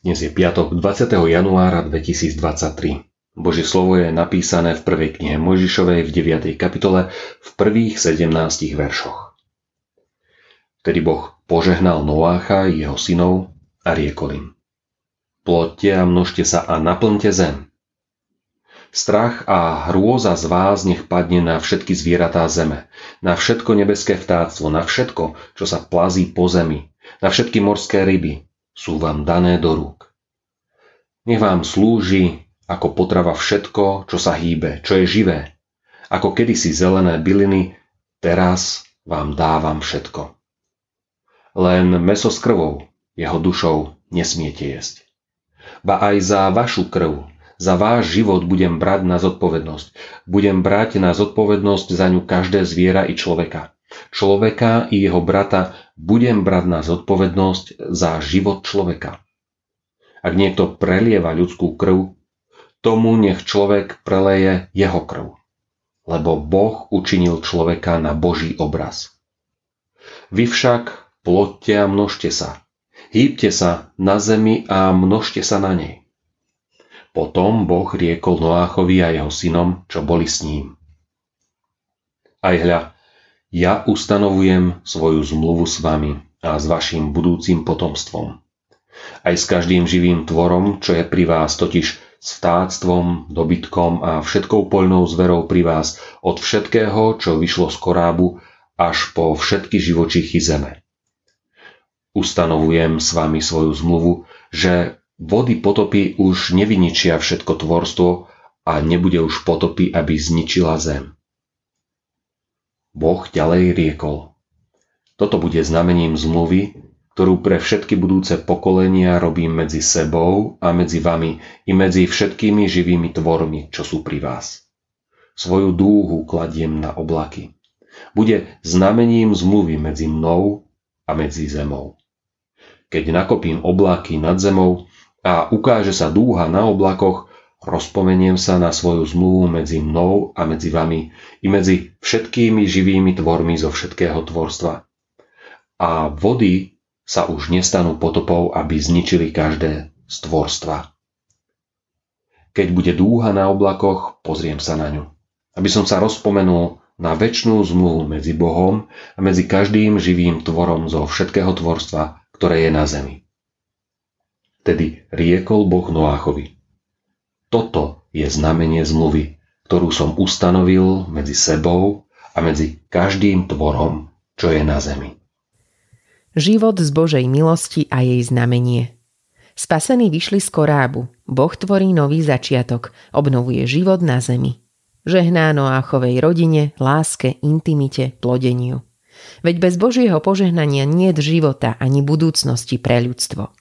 Dnes je piatok 20. januára 2023. Božie slovo je napísané v prvej knihe Mojžišovej v 9. kapitole v prvých 17 veršoch. Vtedy Boh požehnal Noácha jeho synov a riekol im. Plodte a množte sa a naplňte zem. Strach a hrôza z vás nech padne na všetky zvieratá zeme, na všetko nebeské vtáctvo, na všetko, čo sa plazí po zemi, na všetky morské ryby, sú vám dané do rúk. Nech vám slúži ako potrava všetko, čo sa hýbe, čo je živé. Ako kedysi zelené byliny, teraz vám dávam všetko. Len meso s krvou, jeho dušou nesmiete jesť. Ba aj za vašu krv, za váš život budem brať na zodpovednosť. Budem brať na zodpovednosť za ňu každé zviera i človeka. Človeka i jeho brata budem brať na zodpovednosť za život človeka. Ak niekto prelieva ľudskú krv, tomu nech človek preleje jeho krv. Lebo Boh učinil človeka na Boží obraz. Vy však plodte a množte sa. Hýbte sa na zemi a množte sa na nej. Potom Boh riekol Noáchovi a jeho synom, čo boli s ním. Aj hľa, ja ustanovujem svoju zmluvu s vami a s vašim budúcim potomstvom. Aj s každým živým tvorom, čo je pri vás, totiž s vtáctvom, dobytkom a všetkou poľnou zverou pri vás, od všetkého, čo vyšlo z korábu, až po všetky živočichy zeme. Ustanovujem s vami svoju zmluvu, že vody potopy už nevyničia všetko tvorstvo a nebude už potopy, aby zničila zem. Boh ďalej riekol. Toto bude znamením zmluvy, ktorú pre všetky budúce pokolenia robím medzi sebou a medzi vami i medzi všetkými živými tvormi, čo sú pri vás. Svoju dúhu kladiem na oblaky. Bude znamením zmluvy medzi mnou a medzi zemou. Keď nakopím oblaky nad zemou a ukáže sa dúha na oblakoch, Rozpomeniem sa na svoju zmluvu medzi mnou a medzi vami i medzi všetkými živými tvormi zo všetkého tvorstva. A vody sa už nestanú potopou, aby zničili každé z tvorstva. Keď bude dúha na oblakoch, pozriem sa na ňu. Aby som sa rozpomenul na väčšnú zmluvu medzi Bohom a medzi každým živým tvorom zo všetkého tvorstva, ktoré je na zemi. Tedy riekol Boh Noáchovi. Toto je znamenie zmluvy, ktorú som ustanovil medzi sebou a medzi každým tvorom, čo je na zemi. Život z Božej milosti a jej znamenie. Spasení vyšli z korábu. Boh tvorí nový začiatok, obnovuje život na zemi. Žehná Noáchovej rodine, láske, intimite, plodeniu. Veď bez Božieho požehnania nie života ani budúcnosti pre ľudstvo.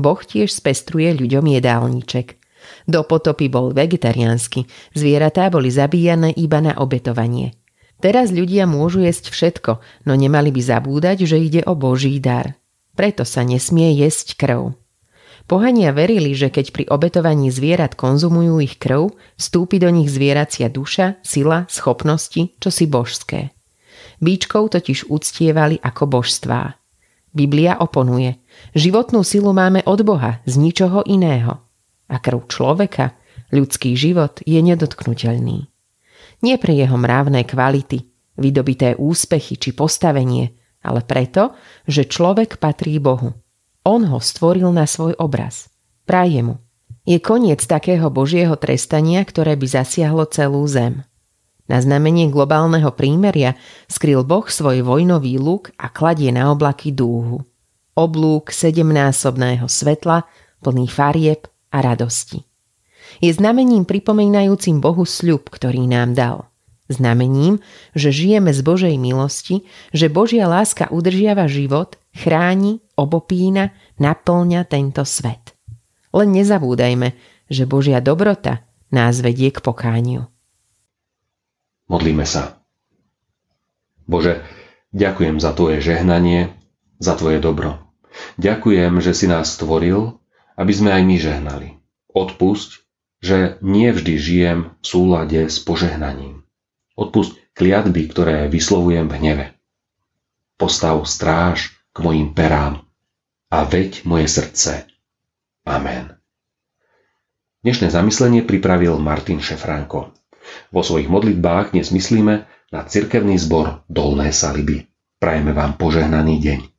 Boh tiež spestruje ľuďom jedálniček – do potopy bol vegetariánsky, zvieratá boli zabíjane iba na obetovanie. Teraz ľudia môžu jesť všetko, no nemali by zabúdať, že ide o Boží dar. Preto sa nesmie jesť krv. Pohania verili, že keď pri obetovaní zvierat konzumujú ich krv, vstúpi do nich zvieracia duša, sila, schopnosti, čo si božské. Bíčkov totiž uctievali ako božstvá. Biblia oponuje. Životnú silu máme od Boha, z ničoho iného a krv človeka, ľudský život je nedotknutelný. Nie pre jeho mravné kvality, vydobité úspechy či postavenie, ale preto, že človek patrí Bohu. On ho stvoril na svoj obraz. Praje mu. Je koniec takého Božieho trestania, ktoré by zasiahlo celú zem. Na znamenie globálneho prímeria skryl Boh svoj vojnový luk a kladie na oblaky dúhu. Oblúk sedemnásobného svetla, plný farieb, a radosti. Je znamením pripomínajúcim Bohu sľub, ktorý nám dal. Znamením, že žijeme z Božej milosti, že Božia láska udržiava život, chráni, obopína, naplňa tento svet. Len nezabúdajme, že Božia dobrota nás vedie k pokániu. Modlíme sa. Bože, ďakujem za Tvoje žehnanie, za Tvoje dobro. Ďakujem, že si nás stvoril aby sme aj my žehnali. Odpusť, že nie vždy žijem v súlade s požehnaním. Odpusť kliatby, ktoré vyslovujem v hneve. Postav stráž k mojim perám a veď moje srdce Amen. Dnešné zamyslenie pripravil Martin Šefranko. Vo svojich modlitbách dnes myslíme na cirkevný zbor Dolné Saliby. Prajeme vám požehnaný deň.